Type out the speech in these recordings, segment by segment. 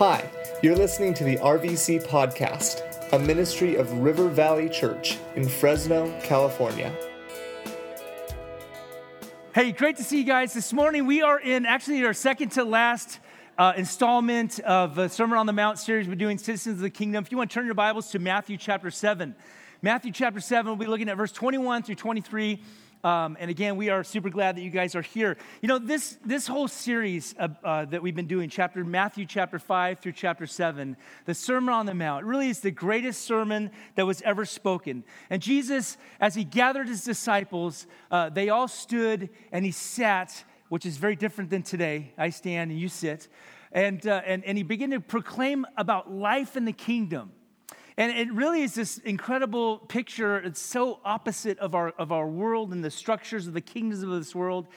Hi, you're listening to the RVC Podcast, a ministry of River Valley Church in Fresno, California. Hey, great to see you guys. This morning we are in actually our second to last uh, installment of the Sermon on the Mount series we're doing, Citizens of the Kingdom. If you want to turn your Bibles to Matthew chapter 7. Matthew chapter 7, we'll be looking at verse 21 through 23. Um, and again, we are super glad that you guys are here. You know, this, this whole series uh, uh, that we've been doing, chapter Matthew chapter 5 through chapter 7, the Sermon on the Mount, really is the greatest sermon that was ever spoken. And Jesus, as he gathered his disciples, uh, they all stood and he sat, which is very different than today. I stand and you sit. And, uh, and, and he began to proclaim about life in the kingdom. And it really is this incredible picture. It's so opposite of our, of our world and the structures of the kingdoms of this world.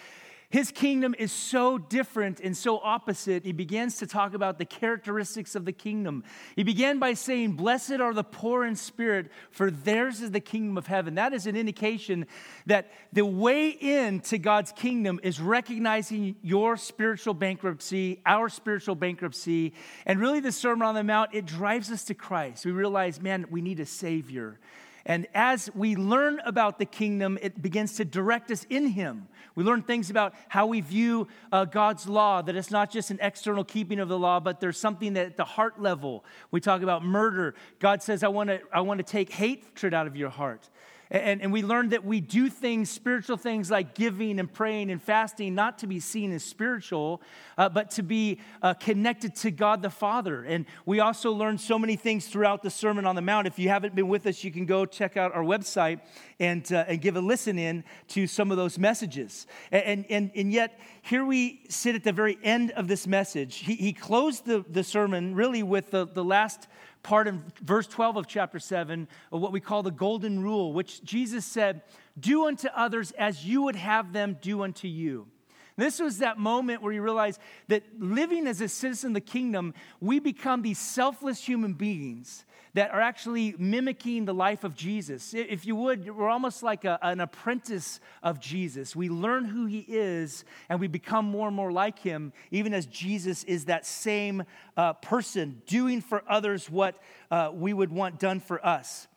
His kingdom is so different and so opposite. He begins to talk about the characteristics of the kingdom. He began by saying, Blessed are the poor in spirit, for theirs is the kingdom of heaven. That is an indication that the way into God's kingdom is recognizing your spiritual bankruptcy, our spiritual bankruptcy. And really, the Sermon on the Mount, it drives us to Christ. We realize, man, we need a Savior. And as we learn about the kingdom, it begins to direct us in Him. We learn things about how we view uh, God's law, that it's not just an external keeping of the law, but there's something that at the heart level, we talk about murder. God says, I want to I wanna take hatred out of your heart. And, and we learned that we do things, spiritual things like giving and praying and fasting, not to be seen as spiritual, uh, but to be uh, connected to God the Father. And we also learned so many things throughout the Sermon on the Mount. If you haven't been with us, you can go check out our website and, uh, and give a listen in to some of those messages. And, and, and yet, here we sit at the very end of this message. He, he closed the, the sermon really with the, the last part in verse 12 of chapter 7 of what we call the golden rule, which Jesus said, Do unto others as you would have them do unto you. This was that moment where you realize that living as a citizen of the kingdom, we become these selfless human beings that are actually mimicking the life of Jesus. If you would, we're almost like a, an apprentice of Jesus. We learn who he is and we become more and more like him, even as Jesus is that same uh, person doing for others what uh, we would want done for us.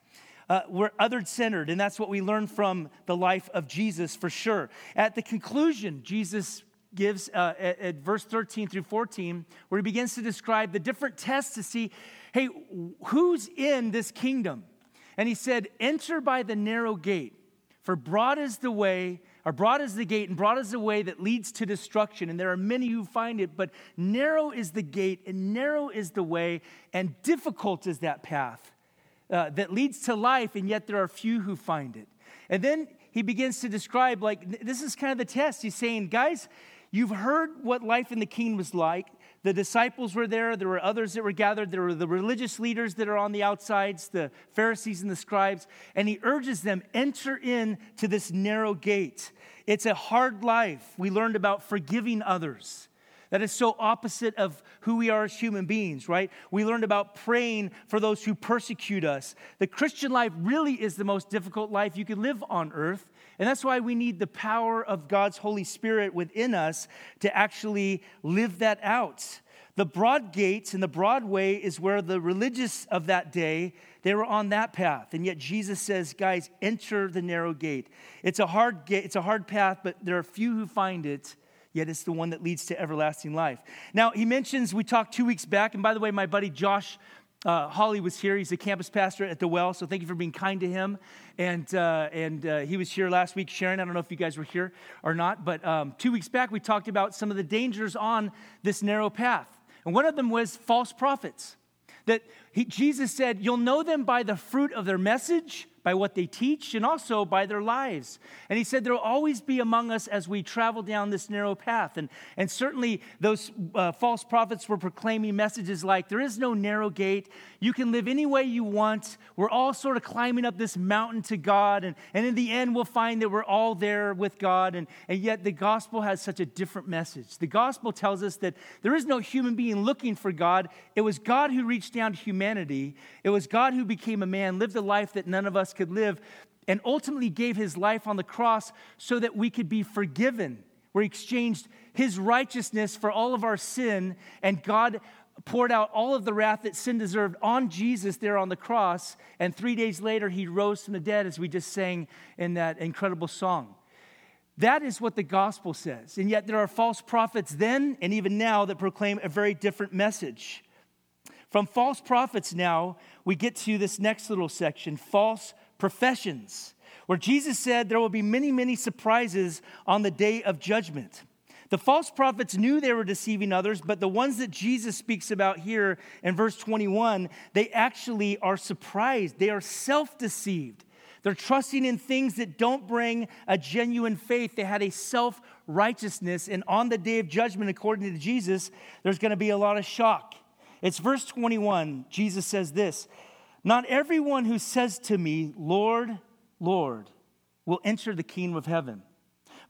Uh, we're other centered, and that's what we learn from the life of Jesus for sure. At the conclusion, Jesus gives uh, at, at, verse 13 through 14, where he begins to describe the different tests to see hey, who's in this kingdom? And he said, Enter by the narrow gate, for broad is the way, or broad is the gate, and broad is the way that leads to destruction. And there are many who find it, but narrow is the gate, and narrow is the way, and difficult is that path uh, that leads to life, and yet there are few who find it. And then he begins to describe, like, this is kind of the test. He's saying, guys, you've heard what life in the kingdom was like. The disciples were there. There were others that were gathered. There were the religious leaders that are on the outsides, the Pharisees and the scribes. And he urges them, enter in to this narrow gate. It's a hard life. We learned about forgiving others. That is so opposite of who we are as human beings, right? We learned about praying for those who persecute us. The Christian life really is the most difficult life you can live on earth. And that's why we need the power of God's Holy Spirit within us to actually live that out. The broad gates and the broad way is where the religious of that day they were on that path. And yet jesus says guys enter the narrow gate. It's a hard gate it's a hard path but there are few who find it yet it's the one that leads to everlasting life. Now he mentions we talked two weeks back and by the way my buddy josh uh, Holly was here. He's a campus pastor at the Well, so thank you for being kind to him. And, uh, and uh, he was here last week Sharon, I don't know if you guys were here or not, but um, two weeks back we talked about some of the dangers on this narrow path. And one of them was false prophets. That he, Jesus said, You'll know them by the fruit of their message by what they teach, and also by their lives. And he said, There will always be among us as we travel down this narrow path. And, and certainly, those uh, false prophets were proclaiming messages like, There is no narrow gate. You can live any way you want. We're all sort of climbing up this mountain to God. And, and in the end, we'll find that we're all there with God. And, and yet, the gospel has such a different message. The gospel tells us that there is no human being looking for God. It was God who reached down to humanity, it was God who became a man, lived a life that none of us could live, and ultimately gave his life on the cross so that we could be forgiven, where he exchanged his righteousness for all of our sin, and God poured out all of the wrath that sin deserved on Jesus there on the cross. And three days later, he rose from the dead, as we just sang in that incredible song. That is what the gospel says. And yet, there are false prophets then and even now that proclaim a very different message. From false prophets, now, we get to this next little section false professions, where Jesus said there will be many, many surprises on the day of judgment. The false prophets knew they were deceiving others, but the ones that Jesus speaks about here in verse 21, they actually are surprised. They are self deceived. They're trusting in things that don't bring a genuine faith. They had a self righteousness, and on the day of judgment, according to Jesus, there's going to be a lot of shock. It's verse 21. Jesus says this Not everyone who says to me, Lord, Lord, will enter the kingdom of heaven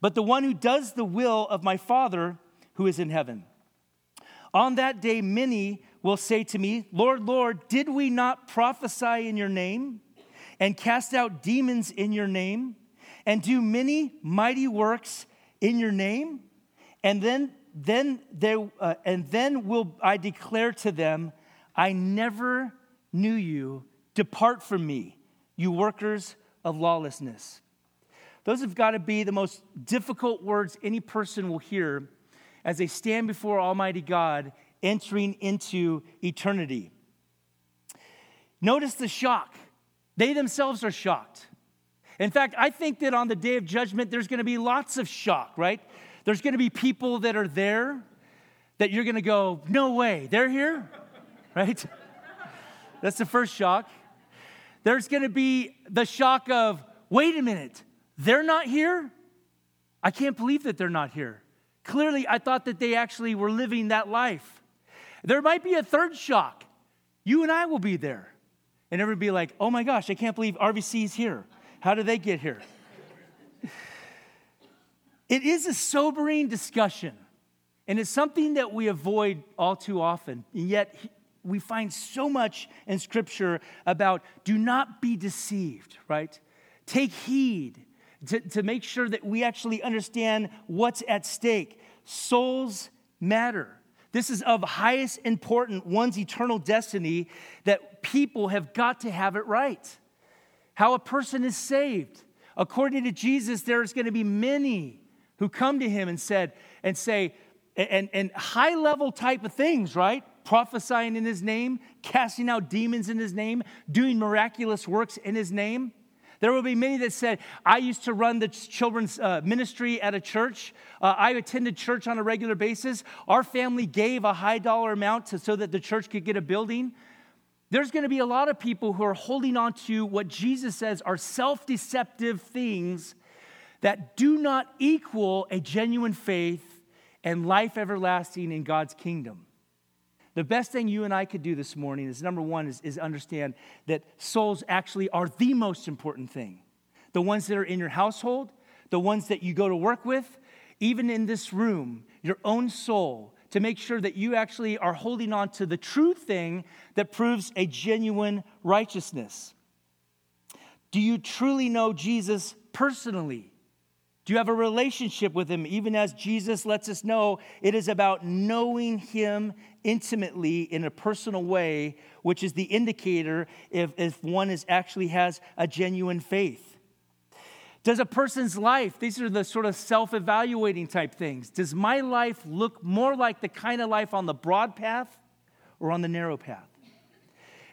but the one who does the will of my Father who is in heaven. On that day, many will say to me, Lord, Lord, did we not prophesy in your name and cast out demons in your name and do many mighty works in your name? And then, then, they, uh, and then will I declare to them, I never knew you. Depart from me, you workers of lawlessness. Those have got to be the most difficult words any person will hear as they stand before Almighty God entering into eternity. Notice the shock. They themselves are shocked. In fact, I think that on the day of judgment, there's going to be lots of shock, right? There's going to be people that are there that you're going to go, no way, they're here, right? That's the first shock. There's going to be the shock of, wait a minute, they're not here? I can't believe that they're not here. Clearly, I thought that they actually were living that life. There might be a third shock. You and I will be there. And everybody be like, oh my gosh, I can't believe RVC is here. How did they get here? it is a sobering discussion, and it's something that we avoid all too often. And yet, we find so much in Scripture about do not be deceived, right? Take heed to, to make sure that we actually understand what's at stake. Souls matter. This is of highest importance, one's eternal destiny, that people have got to have it right. How a person is saved. According to Jesus, there's going to be many who come to him and said, and say, and, and high level type of things, right? Prophesying in his name, casting out demons in his name, doing miraculous works in his name. There will be many that said, I used to run the children's uh, ministry at a church. Uh, I attended church on a regular basis. Our family gave a high dollar amount to, so that the church could get a building. There's going to be a lot of people who are holding on to what Jesus says are self deceptive things that do not equal a genuine faith and life everlasting in God's kingdom. The best thing you and I could do this morning is number one, is, is understand that souls actually are the most important thing. The ones that are in your household, the ones that you go to work with, even in this room, your own soul, to make sure that you actually are holding on to the true thing that proves a genuine righteousness. Do you truly know Jesus personally? Do you have a relationship with him? Even as Jesus lets us know, it is about knowing him intimately in a personal way, which is the indicator if, if one is actually has a genuine faith. Does a person's life, these are the sort of self evaluating type things, does my life look more like the kind of life on the broad path or on the narrow path?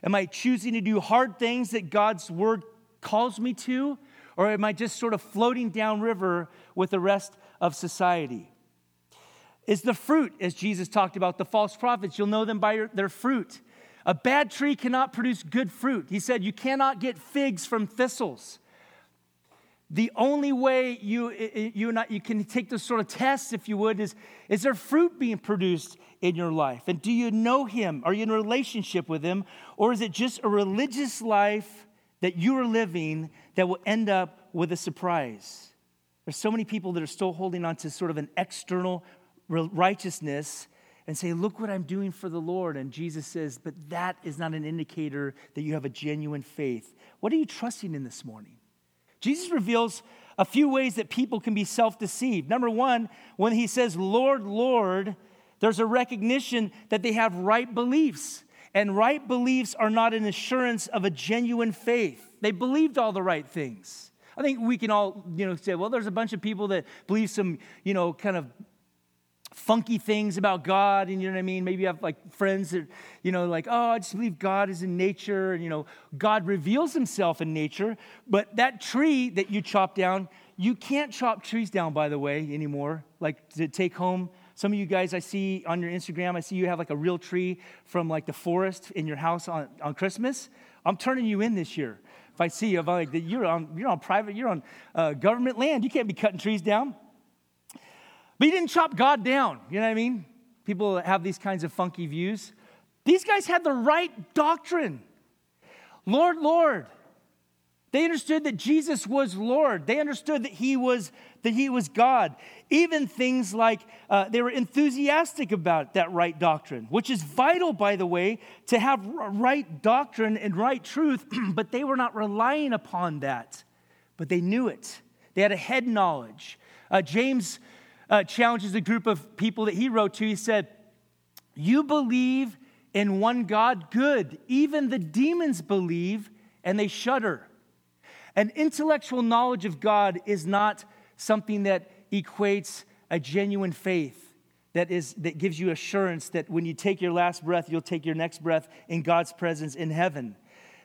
Am I choosing to do hard things that God's word calls me to? Or am I just sort of floating downriver with the rest of society? Is the fruit, as Jesus talked about, the false prophets, you'll know them by their fruit. A bad tree cannot produce good fruit. He said, You cannot get figs from thistles. The only way you, you, you can take this sort of test, if you would, is is there fruit being produced in your life? And do you know Him? Are you in a relationship with Him? Or is it just a religious life that you are living that will end up with a surprise. There's so many people that are still holding on to sort of an external righteousness and say, Look what I'm doing for the Lord. And Jesus says, But that is not an indicator that you have a genuine faith. What are you trusting in this morning? Jesus reveals a few ways that people can be self deceived. Number one, when he says, Lord, Lord, There's a recognition that they have right beliefs. And right beliefs are not an assurance of a genuine faith. They believed all the right things. I think we can all, you know, say, well, there's a bunch of people that believe some, you know, kind of funky things about God, and you know what I mean? Maybe you have like friends that, you know, like, oh, I just believe God is in nature, and you know, God reveals himself in nature, but that tree that you chop down, you can't chop trees down, by the way, anymore, like to take home. Some of you guys I see on your Instagram, I see you have like a real tree from like the forest in your house on, on Christmas. I'm turning you in this year. If I see you, if I like, you're on, you're on private, you're on uh, government land, you can't be cutting trees down. But he didn't chop God down. You know what I mean? People have these kinds of funky views. These guys had the right doctrine. Lord, Lord. They understood that Jesus was Lord. They understood that he was that he was God. Even things like uh, they were enthusiastic about that right doctrine, which is vital, by the way, to have right doctrine and right truth. but they were not relying upon that. But they knew it. They had a head knowledge. Uh, James uh, challenges a group of people that he wrote to. He said, You believe in one God, good. Even the demons believe and they shudder. An intellectual knowledge of God is not something that equates a genuine faith that, is, that gives you assurance that when you take your last breath, you'll take your next breath in God's presence in heaven.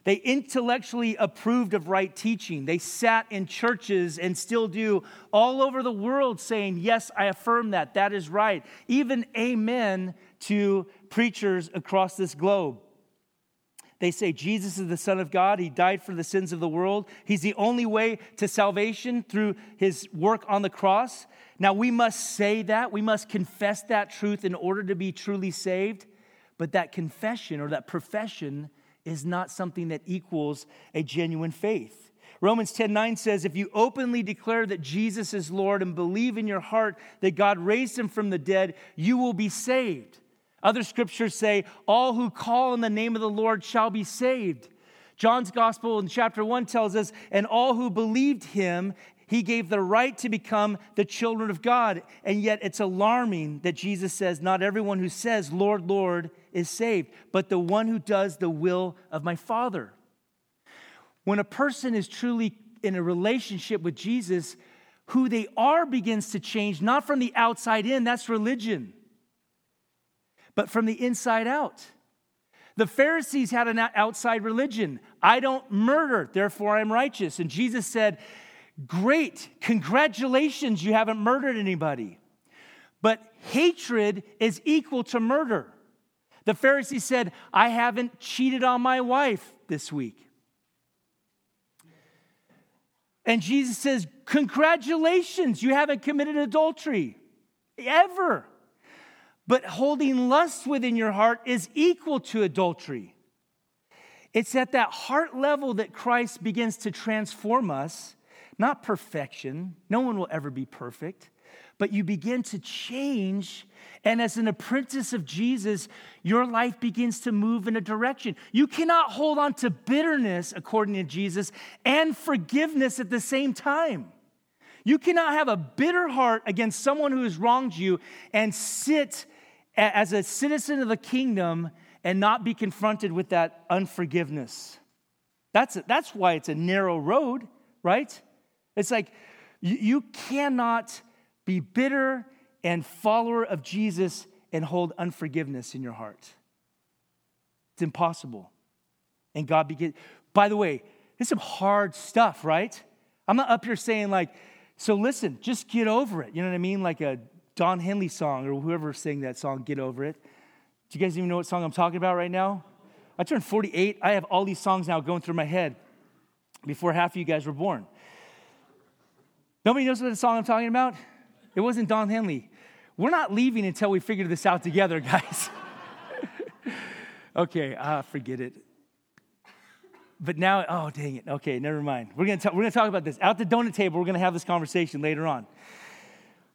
They intellectually approved of right teaching. They sat in churches and still do all over the world saying, Yes, I affirm that. That is right. Even amen to preachers across this globe. They say Jesus is the Son of God. He died for the sins of the world. He's the only way to salvation through his work on the cross. Now, we must say that. We must confess that truth in order to be truly saved. But that confession or that profession is not something that equals a genuine faith. Romans 10 9 says, If you openly declare that Jesus is Lord and believe in your heart that God raised him from the dead, you will be saved. Other scriptures say, All who call on the name of the Lord shall be saved. John's gospel in chapter 1 tells us, And all who believed him, he gave the right to become the children of God. And yet it's alarming that Jesus says, Not everyone who says, Lord, Lord, is saved, but the one who does the will of my Father. When a person is truly in a relationship with Jesus, who they are begins to change, not from the outside in, that's religion, but from the inside out. The Pharisees had an outside religion. I don't murder, therefore I'm righteous. And Jesus said, Great, congratulations, you haven't murdered anybody. But hatred is equal to murder. The Pharisee said, I haven't cheated on my wife this week. And Jesus says, Congratulations, you haven't committed adultery ever. But holding lust within your heart is equal to adultery. It's at that heart level that Christ begins to transform us not perfection. No one will ever be perfect. But you begin to change. And as an apprentice of Jesus, your life begins to move in a direction. You cannot hold on to bitterness, according to Jesus, and forgiveness at the same time. You cannot have a bitter heart against someone who has wronged you and sit as a citizen of the kingdom and not be confronted with that unforgiveness. That's, that's why it's a narrow road, right? It's like you, you cannot be bitter and follower of Jesus and hold unforgiveness in your heart. It's impossible. And God begin. By the way, it's some hard stuff, right? I'm not up here saying like, so listen, just get over it. You know what I mean? Like a Don Henley song or whoever sang that song, Get Over It. Do you guys even know what song I'm talking about right now? I turned 48. I have all these songs now going through my head before half of you guys were born. Nobody knows what the song I'm talking about? It wasn't Don Henley. We're not leaving until we figure this out together, guys. okay, uh, forget it. But now, oh, dang it. Okay, never mind. We're to we're gonna talk about this. Out the donut table, we're to have this conversation later on.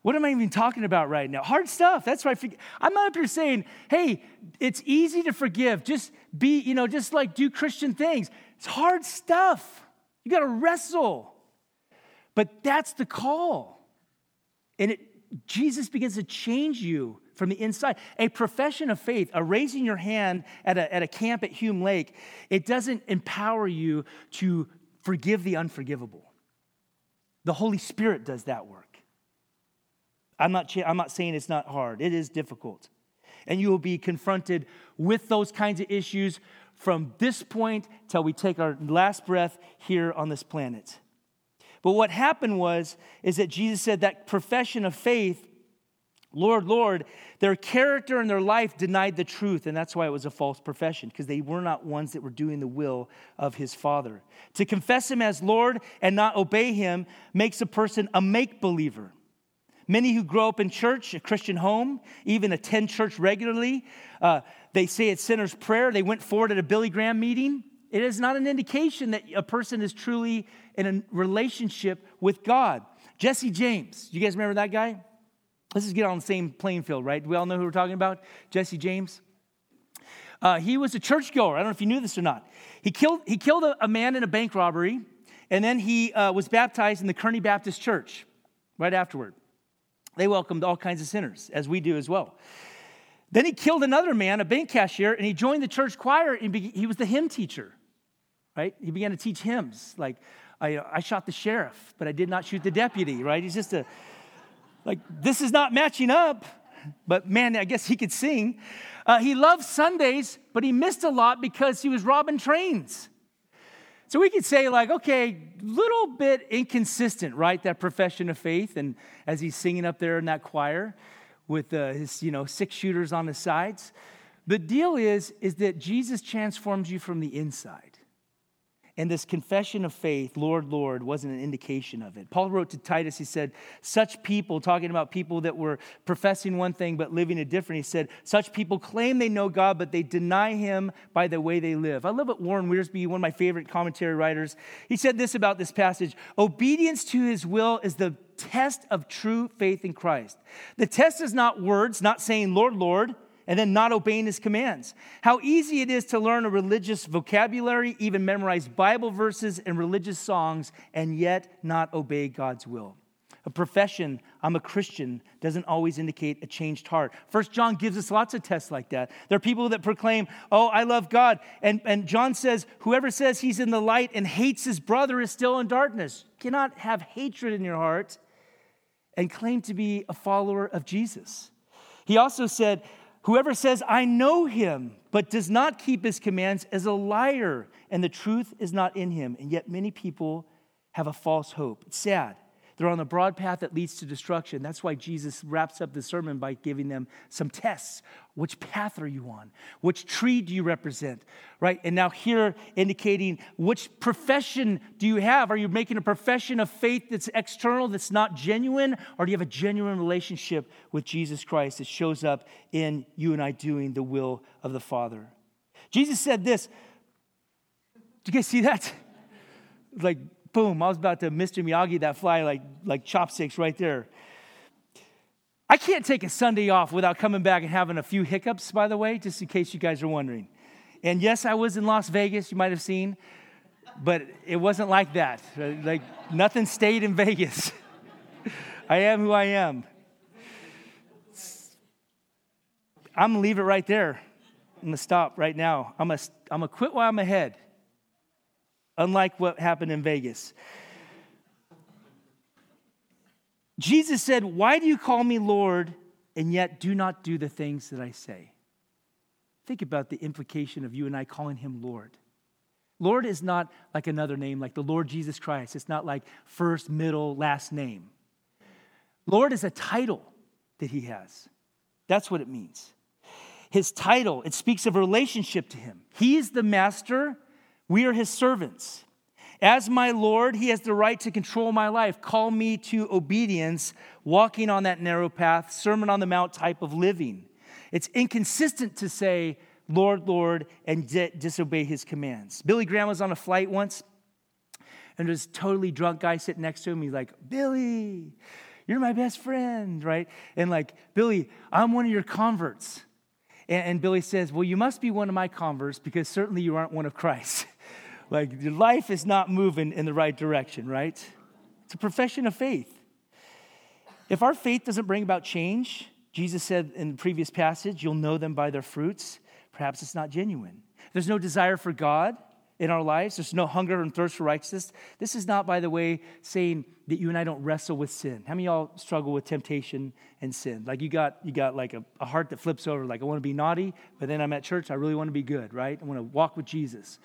What am I even talking about right now? Hard stuff. That's right. I'm not up here saying, hey, it's easy to forgive. Just be, you know, just like do Christian things. It's hard stuff. You got to wrestle. But that's the call. And it, Jesus begins to change you from the inside. A profession of faith, a raising your hand at a, at a camp at Hume Lake, it doesn't empower you to forgive the unforgivable. The Holy Spirit does that work. I'm not, I'm not saying it's not hard, it is difficult. And you will be confronted with those kinds of issues from this point till we take our last breath here on this planet. But what happened was is that Jesus said that profession of faith, Lord, Lord, their character and their life denied the truth, and that's why it was a false profession because they were not ones that were doing the will of his Father. To confess him as Lord and not obey him makes a person a make believer. Many who grow up in church, a Christian home, even attend church regularly, uh, they say it's sinner's prayer. They went forward at a Billy Graham meeting. It is not an indication that a person is truly in a relationship with God. Jesse James, you guys remember that guy? Let's just get on the same playing field, right? We all know who we're talking about? Jesse James. Uh, he was a churchgoer. I don't know if you knew this or not. He killed, he killed a, a man in a bank robbery, and then he uh, was baptized in the Kearney Baptist Church right afterward. They welcomed all kinds of sinners, as we do as well. Then he killed another man, a bank cashier, and he joined the church choir. And he was the hymn teacher, right? He began to teach hymns like, I, I shot the sheriff, but I did not shoot the deputy, right? He's just a, like, this is not matching up. But man, I guess he could sing. Uh, he loved Sundays, but he missed a lot because he was robbing trains. So we could say, like, okay, little bit inconsistent, right? That profession of faith, and as he's singing up there in that choir with uh, his, you know, six shooters on the sides. The deal is, is that Jesus transforms you from the inside. And this confession of faith, Lord, Lord, wasn't an indication of it. Paul wrote to Titus, he said, Such people, talking about people that were professing one thing but living a different, he said, Such people claim they know God, but they deny him by the way they live. I love what Warren Wiersbe, one of my favorite commentary writers, he said this about this passage Obedience to his will is the test of true faith in Christ. The test is not words, not saying, Lord, Lord and then not obeying his commands. How easy it is to learn a religious vocabulary, even memorize Bible verses and religious songs, and yet not obey God's will. A profession, I'm a Christian, doesn't always indicate a changed heart. First John gives us lots of tests like that. There are people that proclaim, Oh, I love God. And, and John says, Whoever says he's in the light and hates his brother is still in darkness. You cannot have hatred in your heart and claim to be a follower of Jesus. He also said, Whoever says, I know him, but does not keep his commands is a liar, and the truth is not in him. And yet, many people have a false hope. It's sad. They're on the broad path that leads to destruction. That's why Jesus wraps up the sermon by giving them some tests. Which path are you on? Which tree do you represent? Right? And now, here indicating which profession do you have? Are you making a profession of faith that's external, that's not genuine? Or do you have a genuine relationship with Jesus Christ that shows up in you and I doing the will of the Father? Jesus said this. Do you guys see that? Like, boom, I was about to Mr. Miyagi that fly like, like chopsticks right there. I can't take a Sunday off without coming back and having a few hiccups, by the way, just in case you guys are wondering. And yes, I was in Las Vegas, you might have seen, but it wasn't like that. Like, nothing stayed in Vegas. I am who I am. I'm gonna leave it right there. I'm gonna stop right now. I'm gonna, I'm gonna quit while I'm ahead unlike what happened in Vegas. Jesus said, Why do you call me Lord and yet do not do the things that I say? Think about the implication of you and I calling him Lord. Lord is not like another name, like the Lord Jesus Christ. It's not like first, middle, last name. Lord is a title that he has. That's what it means. His title, it speaks of relationship to him. He is the master we are his servants. As my Lord, he has the right to control my life, call me to obedience, walking on that narrow path, Sermon on the Mount type of living. It's inconsistent to say, Lord, Lord, and disobey his commands. Billy Graham was on a flight once, and there's a totally drunk guy sitting next to him. He's like, Billy, you're my best friend, right? And like, Billy, I'm one of your converts. And, and Billy says, Well, you must be one of my converts because certainly you aren't one of Christ. like, your life is not moving in the right direction, right? It's a profession of faith. If our faith doesn't bring about change, Jesus said in the previous passage, You'll know them by their fruits. Perhaps it's not genuine. There's no desire for God in our lives. There's no hunger and thirst for righteousness. This is not, by the way, saying that you and I don't wrestle with sin. How many y'all struggle with temptation and sin? Like you got you got like a, a heart that flips over, like I want to be naughty, but then I'm at church, I really want to be good, right? I want to walk with Jesus.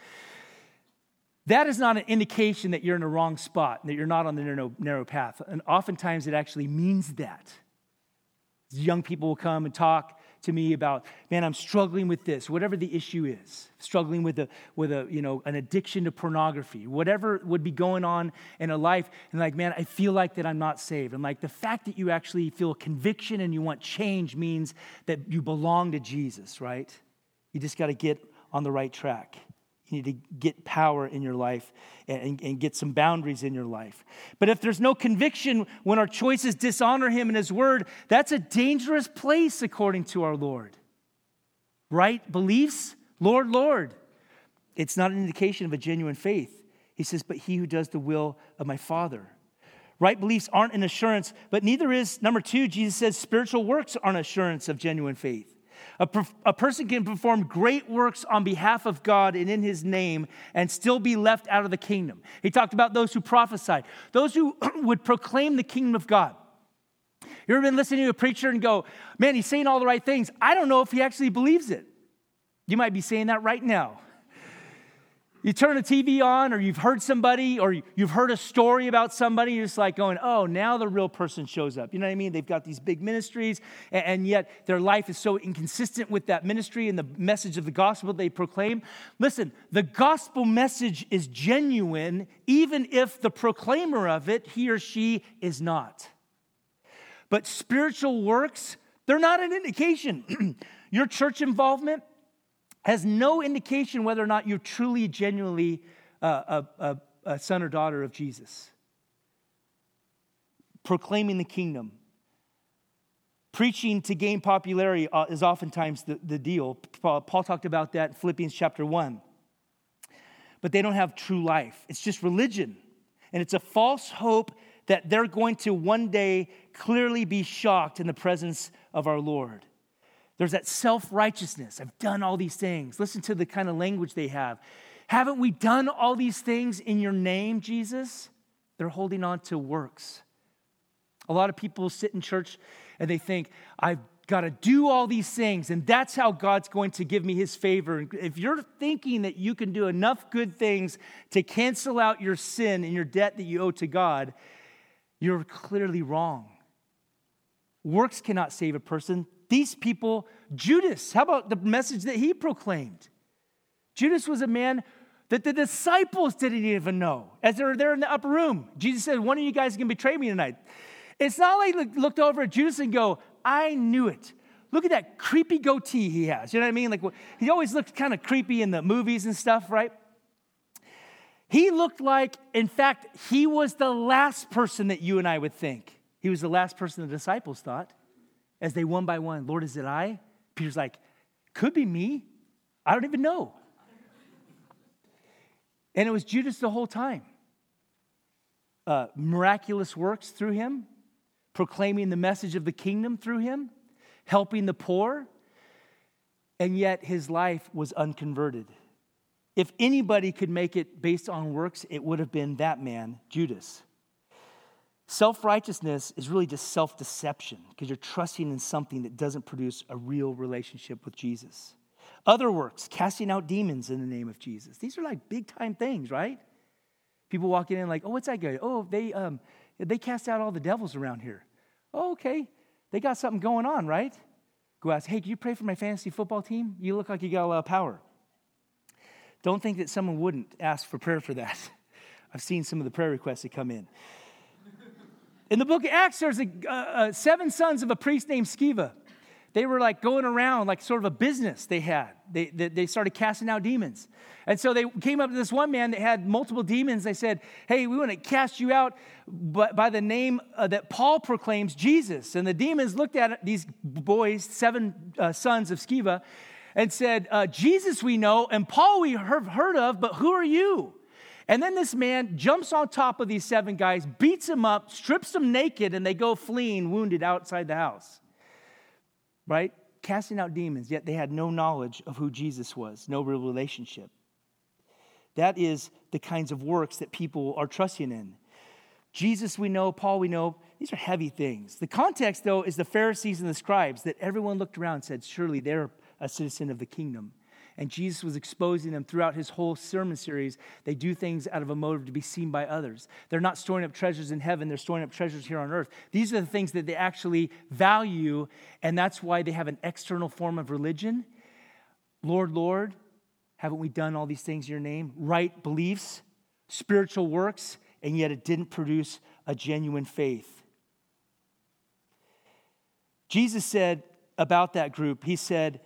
That is not an indication that you're in the wrong spot, and that you're not on the narrow, narrow path. And oftentimes it actually means that. Young people will come and talk to me about, man, I'm struggling with this, whatever the issue is, struggling with a with a you know an addiction to pornography, whatever would be going on in a life, and like, man, I feel like that I'm not saved. And like the fact that you actually feel conviction and you want change means that you belong to Jesus, right? You just got to get on the right track. You need to get power in your life and, and, get some boundaries in your life. But if there's no conviction when our choices dishonor Him and His Word, that's a dangerous place according to our Lord. Right beliefs? Lord, Lord. It's not an indication of a genuine faith. He says, but he who does the will of my Father. Right beliefs aren't an assurance, but neither is, number two, Jesus says spiritual works aren't assurance of genuine faith. A, a, person can perform great works on behalf of God and in his name and still be left out of the kingdom. He talked about those who prophesied, those who would proclaim the kingdom of God. You ever been listening to a preacher and go, man, he's saying all the right things. I don't know if he actually believes it. You might be saying that right now. You turn the TV on, or you've heard somebody, or you've heard a story about somebody, you're just like going, oh, now the real person shows up. You know what I mean? They've got these big ministries, and yet their life is so inconsistent with that ministry and the message of the gospel they proclaim. Listen, the gospel message is genuine, even if the proclaimer of it, he or she, is not. But spiritual works, they're not an indication. Your church involvement, has no indication whether or not you're truly, genuinely uh, a, a, a son or daughter of Jesus. Proclaiming the kingdom, preaching to gain popularity uh, is oftentimes the, the deal. Paul, talked about that in Philippians chapter 1. But they don't have true life, it's just religion. And it's a false hope that they're going to one day clearly be shocked in the presence of our Lord. There's that self righteousness. I've done all these things. Listen to the kind of language they have. Haven't we done all these things in your name, Jesus? They're holding on to works. A lot of people sit in church and they think, I've got to do all these things, and that's how God's going to give me his favor. If you're thinking that you can do enough good things to cancel out your sin and your debt that you owe to God, you're clearly wrong. Works cannot save a person, these people, Judas, how about the message that he proclaimed? Judas was a man that the disciples didn't even know. As they were there in the upper room, Jesus said, One of you guys gonna betray me tonight. It's not like he looked over at Judas and go, I knew it. Look at that creepy goatee he has. You know what I mean? Like he always looked kind of creepy in the movies and stuff, right? He looked like, in fact, he was the last person that you and I would think. He was the last person the disciples thought as they one by one, Lord, is it I? Peter's like, could be me. I don't even know. And it was Judas the whole time. Uh, miraculous works through him, proclaiming the message of the kingdom through him, helping the poor, and yet his life was unconverted. If anybody could make it based on works, it would have been that man, Judas. Self righteousness is really just self deception because you're trusting in something that doesn't produce a real relationship with Jesus. Other works, casting out demons in the name of Jesus. These are like big time things, right? People walking in like, oh, what's that guy? Oh, they, um, they cast out all the devils around here. Oh, okay. They got something going on, right? Go ask, hey, can you pray for my fantasy football team? You look like you got a lot of power. Don't think that someone wouldn't ask for prayer for that. I've seen some of the prayer requests that come in. In the book of Acts, there's a, uh, uh, seven sons of a priest named Sceva. They were like going around like sort of a business they had. They, they, they, started casting out demons. And so they came up to this one man that had multiple demons. They said, Hey, we want to cast you out by, by the name uh, that Paul proclaims Jesus. And the demons looked at these boys, seven uh, sons of Sceva, and said, uh, Jesus we know, and Paul we have heard of, but who are you? And then this man jumps on top of these seven guys, beats them up, strips them naked, and they go fleeing wounded outside the house. right? Casting out demons, yet they had no knowledge of who Jesus was, no real relationship. That is the kinds of works that people are trusting in. Jesus, we know, Paul, we know, these are heavy things. The context, though, is the Pharisees and the scribes that everyone looked around and said, Surely they're a citizen of the kingdom. And Jesus was exposing them throughout his whole sermon series. They do things out of a motive to be seen by others. They're not storing up treasures in heaven, they're storing up treasures here on earth. These are the things that they actually value, and that's why they have an external form of religion. Lord, Lord, haven't we done all these things in your name? Right beliefs, spiritual works, and yet it didn't produce a genuine faith. Jesus said about that group, He said,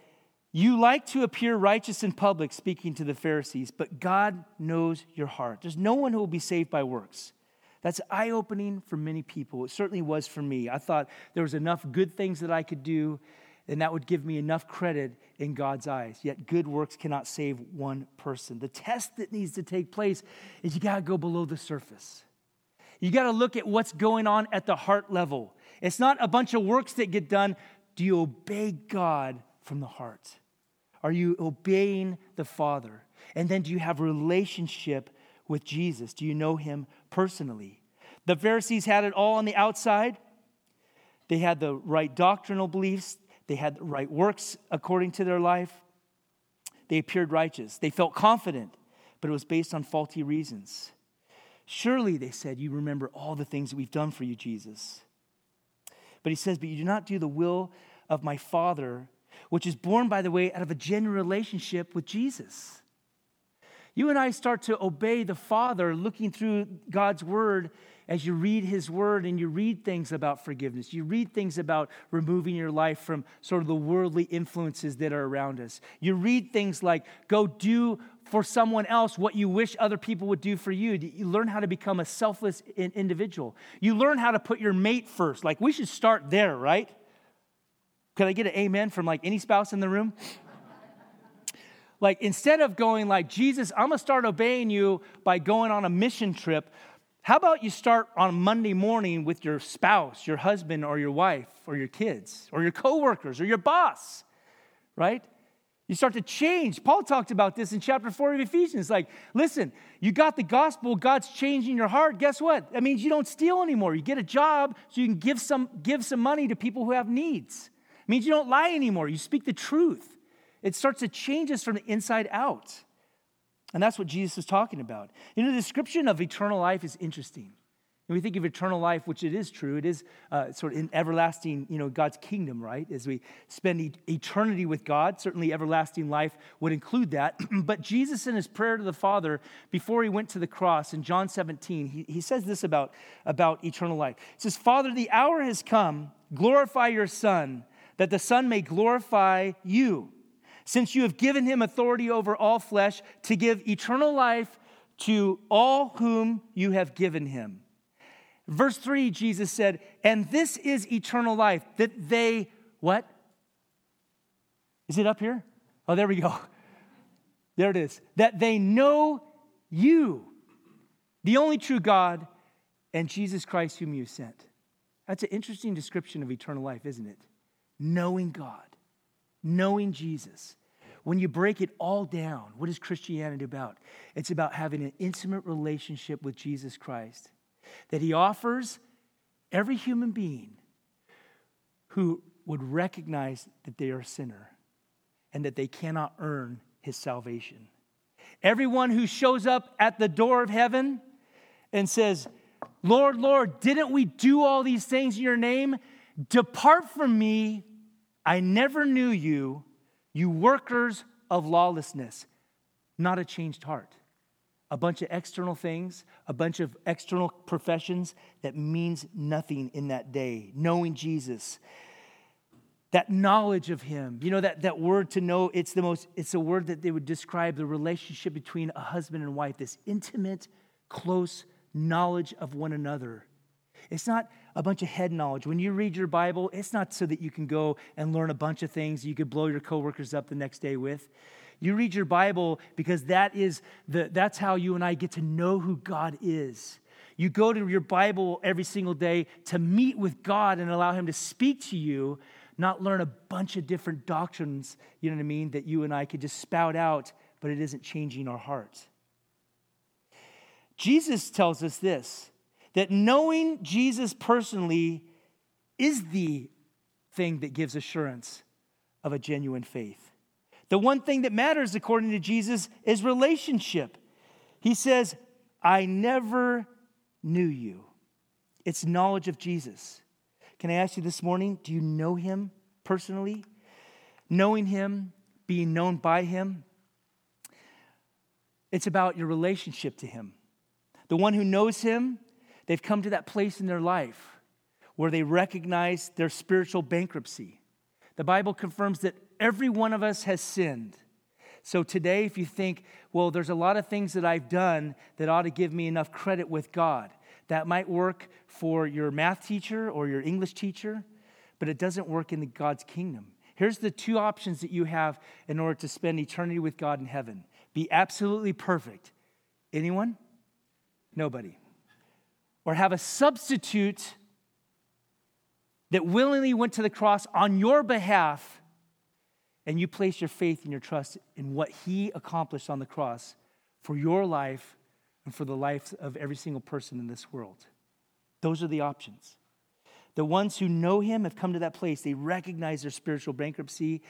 you like to appear righteous in public, speaking to the Pharisees, but God knows your heart. There's no one who will be saved by works. That's eye opening for many people. It certainly was for me. I thought there was enough good things that I could do, and that would give me enough credit in God's eyes. Yet good works cannot save one person. The test that needs to take place is you got to go below the surface. You got to look at what's going on at the heart level. It's not a bunch of works that get done. Do you obey God from the heart? Are you obeying the Father? And then do you have relationship with Jesus? Do you know him personally? The Pharisees had it all on the outside. They had the right doctrinal beliefs, they had the right works according to their life. They appeared righteous. They felt confident, but it was based on faulty reasons. Surely, they said, you remember all the things that we've done for you, Jesus. But he says, But you do not do the will of my Father which is born, by the way, out of a genuine relationship with Jesus. You and I start to obey the Father looking through God's Word as you read His Word and you read things about forgiveness. You read things about removing your life from sort of the worldly influences that are around us. You read things like, go do for someone else what you wish other people would do for you. You learn how to become a selfless individual. You learn how to put your mate first. Like, we should start there, right? Could I get an amen from like any spouse in the room? like instead of going like, Jesus, I'm gonna start obeying you by going on a mission trip, how about you start on Monday morning with your spouse, your husband, or your wife, or your kids, or your coworkers, or your boss, right? You start to change. Paul talked about this in chapter 4 of Ephesians. Like, listen, you got the gospel, God's changing your heart. Guess what? That means you don't steal anymore. You get a job so you can give some, give some money to people who have needs. Means you don't lie anymore. You speak the truth. It starts to change us from the inside out. And that's what Jesus is talking about. You know, the description of eternal life is interesting. When we think of eternal life, which it is true, it is uh, sort of in everlasting, you know, God's kingdom, right? As we spend eternity with God, certainly everlasting life would include that. but Jesus, in his prayer to the Father before he went to the cross in John 17, he, he says this about, about eternal life. He says, Father, the hour has come, glorify your Son that the Son may glorify you, since you have given him authority over all flesh to give eternal life to all whom you have given him. Verse 3, Jesus said, And this is eternal life, that they, what? Is it up here? Oh, there we go. There it is. That they know you, the only true God, and Jesus Christ, whom you sent. That's an interesting description of eternal life, isn't it? Knowing God, knowing Jesus. When you break it all down, what is Christianity about? It's about having an intimate relationship with Jesus Christ that He offers every human being who would recognize that they are a sinner and that they cannot earn His salvation. Everyone who shows up at the door of heaven and says, Lord, Lord, didn't we do all these things in your name? Depart from me, I never knew you, you workers of lawlessness. Not a changed heart. A bunch of external things, a bunch of external professions that means nothing in that day. Knowing Jesus, that knowledge of him you know that, that word to know it's the most it's a word that they would describe the relationship between a husband and wife this intimate close knowledge of one another it's not a bunch of head knowledge. When you read your Bible, it's not so that you can go and learn a bunch of things you could blow your coworkers up the next day with. You read your Bible because that is the, that's how you and I get to know who God is. You go to your Bible every single day to meet with God and allow Him to speak to you, not learn a bunch of different doctrines, you know what I mean, that you and I could just spout out, but it isn't changing our heart. Jesus tells us this that knowing Jesus personally is the thing that gives assurance of a genuine faith. The one thing that matters, according to Jesus, is relationship. He says, I never knew you. It's knowledge of Jesus. Can I ask you this morning, do you know him personally? Knowing him, being known by him, it's about your relationship to him. The one who knows him, they've come to that place in their life where they recognize their spiritual bankruptcy. The Bible confirms that every one of us has sinned. So today, if you think, well, there's a lot of things that I've done that ought to give me enough credit with God, that might work for your math teacher or your English teacher, but it doesn't work in God's kingdom. Here's the two options that you have in order to spend eternity with God in heaven be absolutely perfect. Anyone? Nobody. Or have a substitute that willingly went to the cross on your behalf and you place your faith and your trust in what he accomplished on the cross for your life and for the life of every single person in this world. Those are the options. The ones who know him have come to that place. They recognize their spiritual bankruptcy.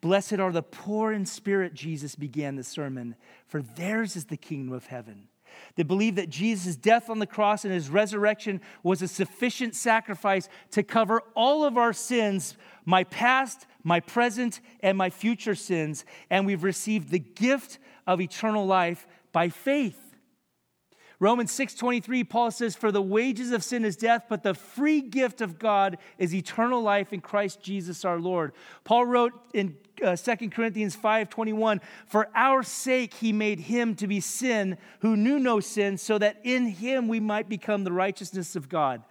Blessed are the poor in spirit, Jesus began the sermon, for theirs is the kingdom of heaven. They believe that Jesus' death on the cross and his resurrection was a sufficient sacrifice to cover all of our sins, my past, my present, and my future sins. And we've received the gift of eternal life by faith. Romans 6:23 Paul says for the wages of sin is death but the free gift of God is eternal life in Christ Jesus our Lord. Paul wrote in uh, 2 Corinthians 5:21 for our sake he made him to be sin who knew no sin so that in him we might become the righteousness of God.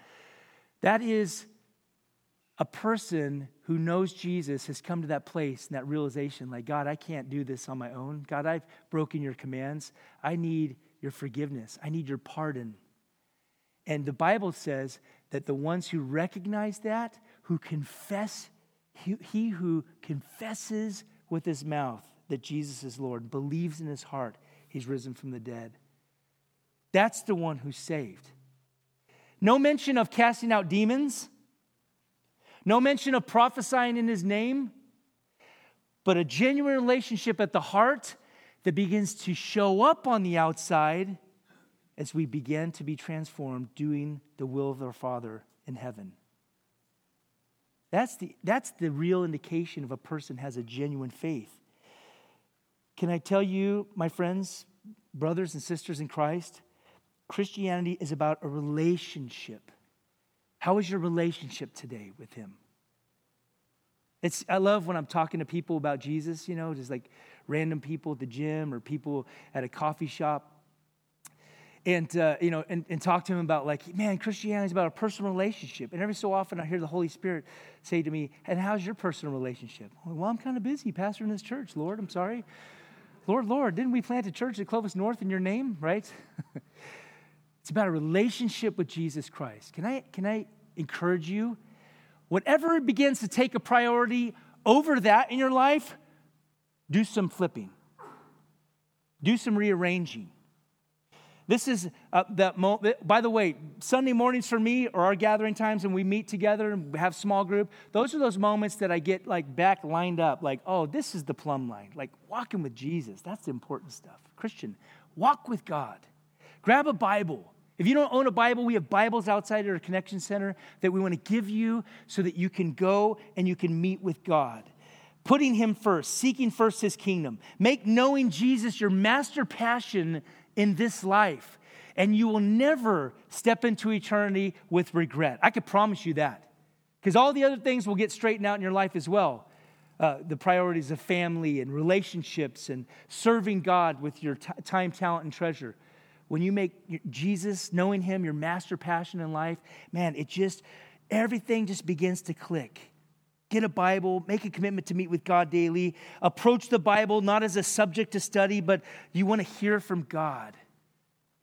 That is a person who knows Jesus has come to that place and that realization like God I can't do this on my own. God I've broken your commands. I need your forgiveness. I need your pardon. And the Bible says that the ones who recognize that, who confess, he, he who confesses with his mouth that Jesus is Lord, believes in his heart he's risen from the dead, that's the one who's saved. No mention of casting out demons, no mention of prophesying in his name, but a genuine relationship at the heart that begins to show up on the outside as we begin to be transformed doing the will of our Father in heaven. That's the, that's the real indication of a person has a genuine faith. Can I tell you, my friends, brothers and sisters in Christ, Christianity is about a relationship. How is your relationship today with Him? It's, I love when I'm talking to people about Jesus, you know, just like random people at the gym or people at a coffee shop. And, uh, you know, and, and talk to them about like, man, Christianity is about a personal relationship. And every so often I hear the Holy Spirit say to me, and how's your personal relationship? Well, I'm kind of busy pastoring this church, Lord. I'm sorry. Lord, Lord, didn't we plant a church at Clovis North in your name, right? it's about a relationship with Jesus Christ. Can I, can I encourage you? Whatever begins to take a priority over that in your life, do some flipping, do some rearranging. This is uh, that. Mo- by the way, Sunday mornings for me are our gathering times, and we meet together and have small group. Those are those moments that I get like back lined up, like, oh, this is the plumb line. Like walking with Jesus, that's the important stuff. Christian, walk with God. Grab a Bible. If you don't own a Bible, we have Bibles outside at our connection center that we want to give you so that you can go and you can meet with God. Putting Him first, seeking first His kingdom. Make knowing Jesus your master passion in this life, and you will never step into eternity with regret. I could promise you that. Because all the other things will get straightened out in your life as well. Uh, the priorities of family and relationships and serving God with your t- time, talent, and treasure when you make Jesus, knowing Him, your master passion in life, man, it just, everything just begins to click. Get a Bible, make a commitment to meet with God daily. Approach the Bible not as a subject to study, but you want to hear from God.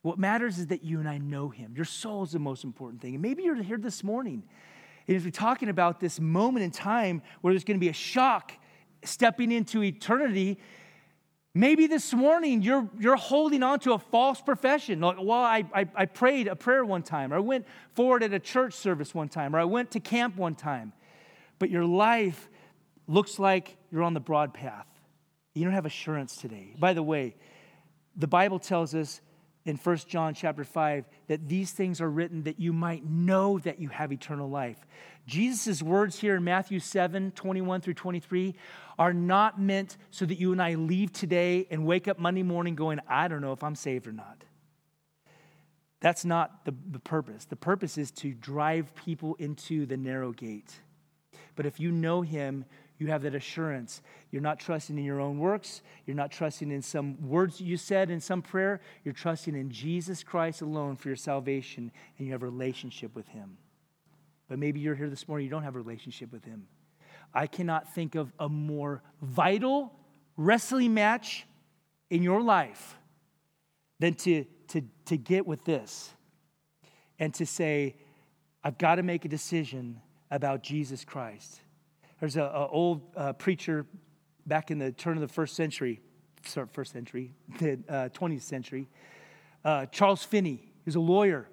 What matters is that you and I know Him. Your soul is the most important thing. And maybe you're here this morning And as we're talking about this moment in time where there's going to be a shock stepping into eternity, maybe this morning you're, you're holding on to a false profession. Like, well, I, I, I prayed a prayer one time, or I went forward at a church service one time, or I went to camp one time. But your life looks like you're on the broad path. You don't have assurance today. By the way, the Bible tells us in 1 John chapter 5 that these things are written that you might know that you have eternal life. Jesus' words here in Matthew 7 21 through 23 are not meant so that you and I leave today and wake up Monday morning going, I don't know if I'm saved or not. That's not the, the purpose. The purpose is to drive people into the narrow gate. But if you know Him, you have that assurance. You're not trusting in your own works. You're not trusting in some words you said in some prayer. You're trusting in Jesus Christ alone for your salvation, and you have a relationship with Him. But maybe you're here this morning, you don't have a relationship with Him. I cannot think of a more vital wrestling match in your life than to, to, to get with this and to say, I've got to make a decision about Jesus Christ. There's an old uh, preacher back in the turn of the first century, sorry, first century, the uh, 20th century, uh, Charles Finney. He was a lawyer.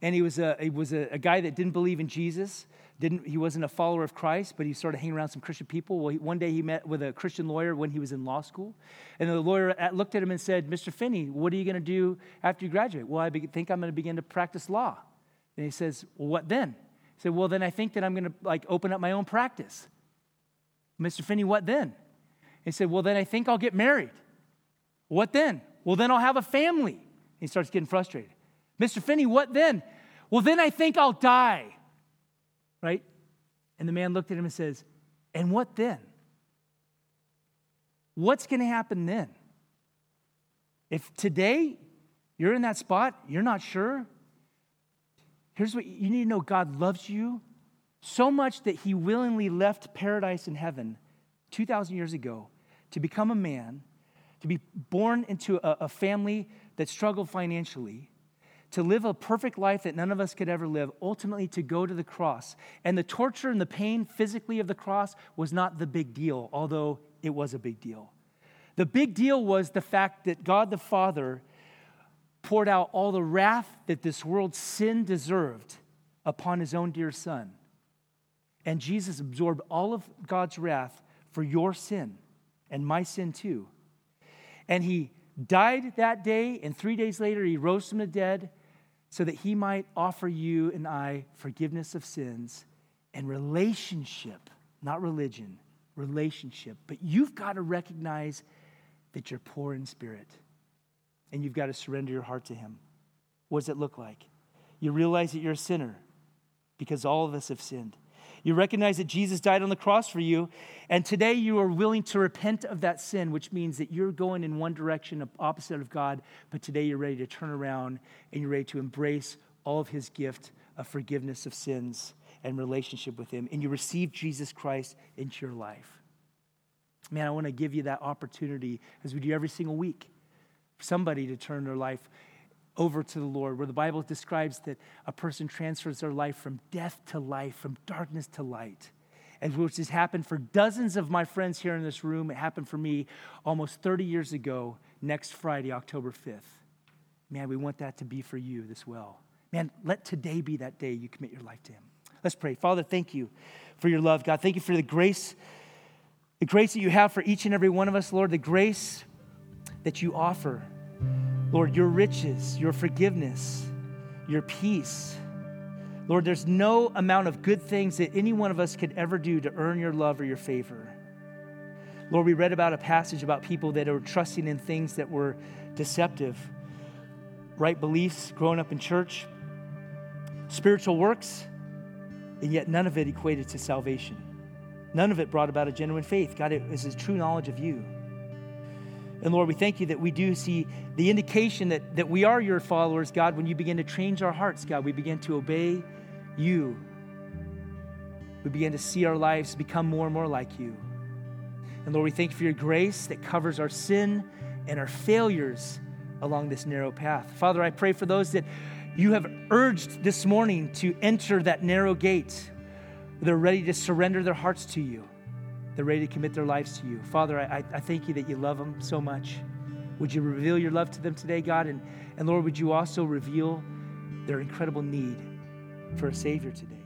And he was, a, he was a, a, guy that didn't believe in Jesus. Didn't, he wasn't a follower of Christ, but he started hanging around some Christian people. Well, he, one day he met with a Christian lawyer when he was in law school. And the lawyer looked at him and said, Mr. Finney, what are you going to do after you graduate? Well, I be, think I'm going to begin to practice law. And he says, Well, what then? Said, Well, then I think that I'm going to like open up my own practice. Mr. Finney, what then? He said, Well, then I think I'll get married. What then? Well, then I'll have a family. He starts getting frustrated. Mr. Finney, what then? Well, then I think I'll die. Right? And the man looked at him and says, And what then? What's going to happen then? If today you're in that spot, you're not sure, Here's what you need to know God loves you so much that he willingly left paradise in heaven 2,000 years ago to become a man, to be born into a, a family that struggled financially, to live a perfect life that none of us could ever live, ultimately to go to the cross. And the torture and the pain physically of the cross was not the big deal, although it was a big deal. The big deal was the fact that God the Father poured out all the wrath that this world's sin deserved upon his own dear son. And Jesus absorbed all of God's wrath for your sin and my sin too. And he died that day, and three days later, he rose from the dead so that he might offer you and I forgiveness of sins and relationship, not religion, relationship. But you've got to recognize that you're poor in spirit and you've got to surrender your heart to Him. What does it look like? You realize that you're a sinner because all of us have sinned. You recognize that Jesus died on the cross for you, and today you are willing to repent of that sin, which means that you're going in one direction, opposite of God, but today you're ready to turn around and you're ready to embrace all of His gift of forgiveness of sins and relationship with Him, and you receive Jesus Christ into your life. Man, I want to give you that opportunity as we do every single week somebody to turn their life over to the Lord, where the Bible describes that a person transfers their life from death to life, from darkness to light. And which has happened for dozens of my friends here in this room. It happened for me almost 30 years ago, next Friday, October 5th. Man, we want that to be for you as well. Man, let today be that day you commit your life to Him. Let's pray. Father, thank you for your love, God. Thank you for the grace, the grace that you have for each and every one of us, Lord, the grace that you offer Lord, your riches, your forgiveness, your peace. Lord, there's no amount of good things that any one of us could ever do to earn your love or your favor. Lord, we read about a passage about people that are trusting in things that were deceptive right beliefs, growing up in church, spiritual works, and yet none of it equated to salvation. None of it brought about a genuine faith. God, it was a true knowledge of you. And Lord, we thank you that we do see the indication that, that we are your followers, God, when you begin to change our hearts, God. We begin to obey you. We begin to see our lives become more and more like you. And Lord, we thank you for your grace that covers our sin and our failures along this narrow path. Father, I pray for those that you have urged this morning to enter that narrow gate. They're ready to surrender their hearts to you. They're ready to commit their lives to you. Father, I, I thank you that you love them so much. Would you reveal your love to them today, God? And, and Lord, would you also reveal their incredible need for a Savior today?